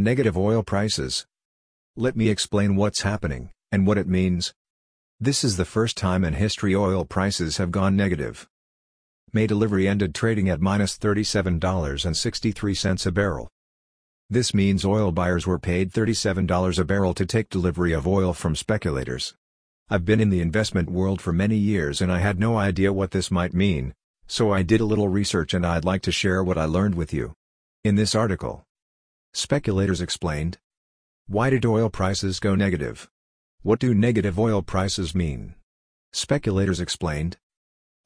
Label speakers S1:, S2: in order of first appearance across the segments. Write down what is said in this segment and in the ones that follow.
S1: Negative oil prices. Let me explain what's happening, and what it means. This is the first time in history oil prices have gone negative. May delivery ended trading at minus $37.63 a barrel. This means oil buyers were paid $37 a barrel to take delivery of oil from speculators. I've been in the investment world for many years and I had no idea what this might mean, so I did a little research and I'd like to share what I learned with you. In this article, speculators explained Why did oil prices go negative? What do negative oil prices mean? Speculators explained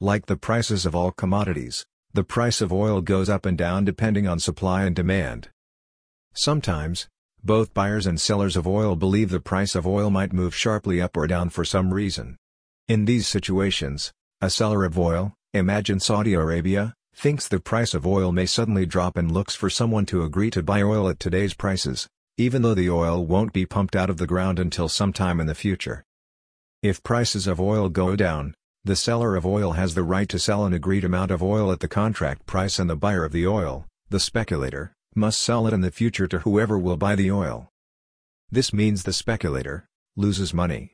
S1: Like the prices of all commodities, the price of oil goes up and down depending on supply and demand. Sometimes, both buyers and sellers of oil believe the price of oil might move sharply up or down for some reason. In these situations, a seller of oil, imagine Saudi Arabia, thinks the price of oil may suddenly drop and looks for someone to agree to buy oil at today's prices, even though the oil won't be pumped out of the ground until sometime in the future. If prices of oil go down, the seller of oil has the right to sell an agreed amount of oil at the contract price and the buyer of the oil, the speculator, must sell it in the future to whoever will buy the oil. This means the speculator loses money.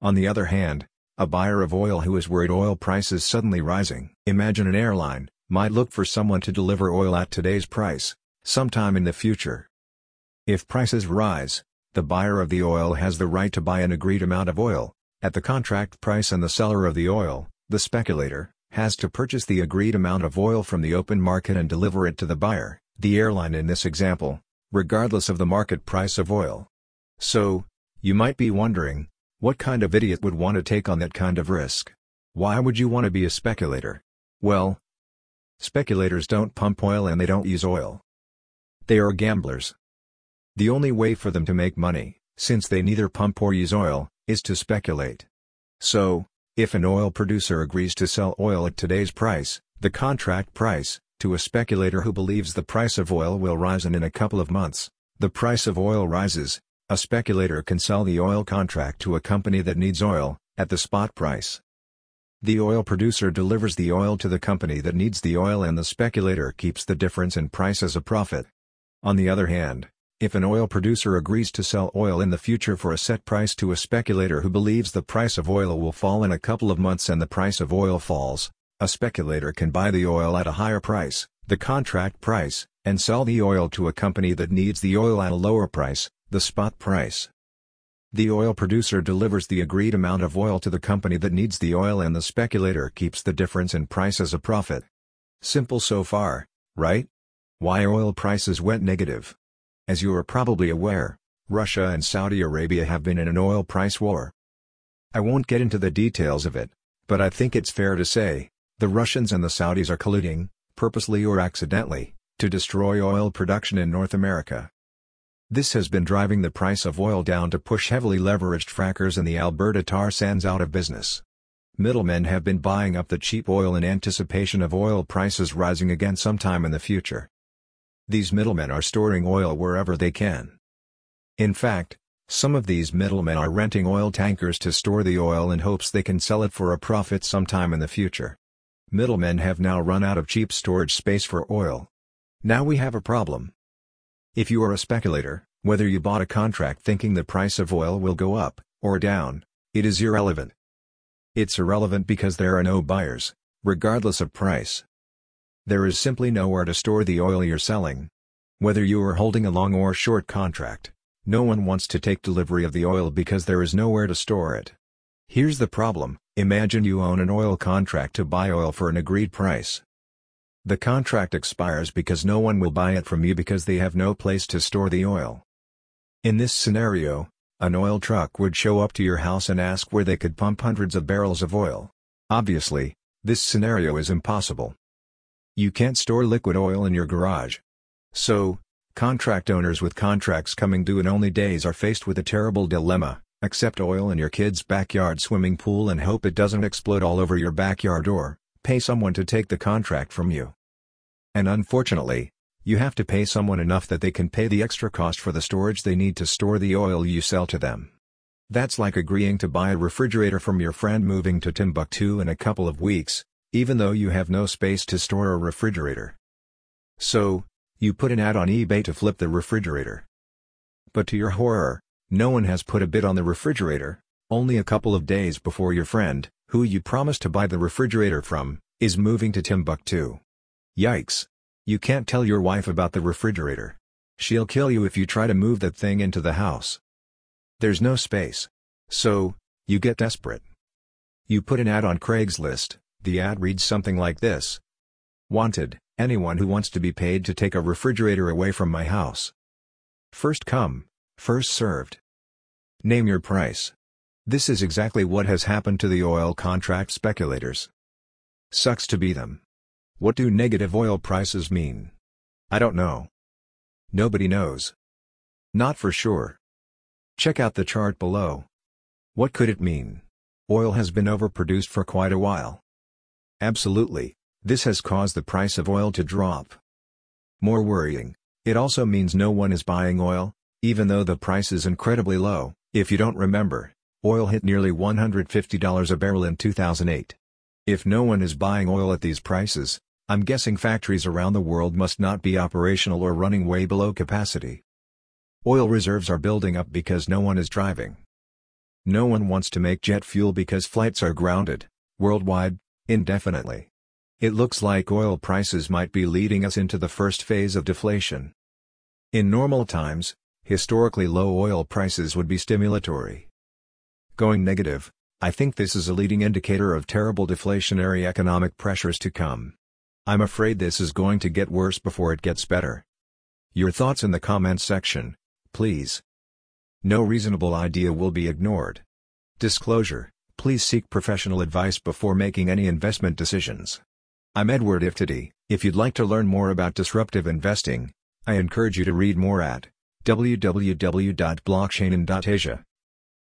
S1: On the other hand, a buyer of oil who is worried oil prices suddenly rising, imagine an airline, might look for someone to deliver oil at today's price, sometime in the future. If prices rise, the buyer of the oil has the right to buy an agreed amount of oil, at the contract price and the seller of the oil, the speculator, has to purchase the agreed amount of oil from the open market and deliver it to the buyer the airline in this example, regardless of the market price of oil. So, you might be wondering, what kind of idiot would want to take on that kind of risk? Why would you want to be a speculator? Well, speculators don't pump oil and they don't use oil. They are gamblers. The only way for them to make money, since they neither pump or use oil, is to speculate. So, if an oil producer agrees to sell oil at today's price, the contract price, to a speculator who believes the price of oil will rise and in a couple of months, the price of oil rises, a speculator can sell the oil contract to a company that needs oil, at the spot price. The oil producer delivers the oil to the company that needs the oil and the speculator keeps the difference in price as a profit. On the other hand, if an oil producer agrees to sell oil in the future for a set price to a speculator who believes the price of oil will fall in a couple of months and the price of oil falls, a speculator can buy the oil at a higher price, the contract price, and sell the oil to a company that needs the oil at a lower price, the spot price. The oil producer delivers the agreed amount of oil to the company that needs the oil and the speculator keeps the difference in price as a profit. Simple so far, right? Why oil prices went negative? As you are probably aware, Russia and Saudi Arabia have been in an oil price war. I won't get into the details of it, but I think it's fair to say, the Russians and the Saudis are colluding, purposely or accidentally, to destroy oil production in North America. This has been driving the price of oil down to push heavily leveraged frackers in the Alberta tar sands out of business. Middlemen have been buying up the cheap oil in anticipation of oil prices rising again sometime in the future. These middlemen are storing oil wherever they can. In fact, some of these middlemen are renting oil tankers to store the oil in hopes they can sell it for a profit sometime in the future. Middlemen have now run out of cheap storage space for oil. Now we have a problem. If you are a speculator, whether you bought a contract thinking the price of oil will go up, or down, it is irrelevant. It's irrelevant because there are no buyers, regardless of price. There is simply nowhere to store the oil you're selling. Whether you are holding a long or short contract, no one wants to take delivery of the oil because there is nowhere to store it. Here's the problem, imagine you own an oil contract to buy oil for an agreed price. The contract expires because no one will buy it from you because they have no place to store the oil. In this scenario, an oil truck would show up to your house and ask where they could pump hundreds of barrels of oil. Obviously, this scenario is impossible. You can't store liquid oil in your garage. So, contract owners with contracts coming due in only days are faced with a terrible dilemma. Accept oil in your kid's backyard swimming pool and hope it doesn't explode all over your backyard or, pay someone to take the contract from you. And unfortunately, you have to pay someone enough that they can pay the extra cost for the storage they need to store the oil you sell to them. That's like agreeing to buy a refrigerator from your friend moving to Timbuktu in a couple of weeks, even though you have no space to store a refrigerator. So, you put an ad on eBay to flip the refrigerator. But to your horror, no one has put a bid on the refrigerator, only a couple of days before your friend, who you promised to buy the refrigerator from, is moving to Timbuktu. Yikes. You can't tell your wife about the refrigerator. She'll kill you if you try to move that thing into the house. There's no space. So, you get desperate. You put an ad on Craigslist, the ad reads something like this. Wanted, anyone who wants to be paid to take a refrigerator away from my house. First come, first served. Name your price. This is exactly what has happened to the oil contract speculators. Sucks to be them. What do negative oil prices mean? I don't know. Nobody knows. Not for sure. Check out the chart below. What could it mean? Oil has been overproduced for quite a while. Absolutely, this has caused the price of oil to drop. More worrying, it also means no one is buying oil, even though the price is incredibly low. If you don't remember, oil hit nearly $150 a barrel in 2008. If no one is buying oil at these prices, I'm guessing factories around the world must not be operational or running way below capacity. Oil reserves are building up because no one is driving. No one wants to make jet fuel because flights are grounded, worldwide, indefinitely. It looks like oil prices might be leading us into the first phase of deflation. In normal times, historically low oil prices would be stimulatory. Going negative, I think this is a leading indicator of terrible deflationary economic pressures to come. I'm afraid this is going to get worse before it gets better. Your thoughts in the comments section, please. No reasonable idea will be ignored. Disclosure, please seek professional advice before making any investment decisions. I'm Edward Iftity. If you'd like to learn more about disruptive investing, I encourage you to read more at www.blockchain.asia.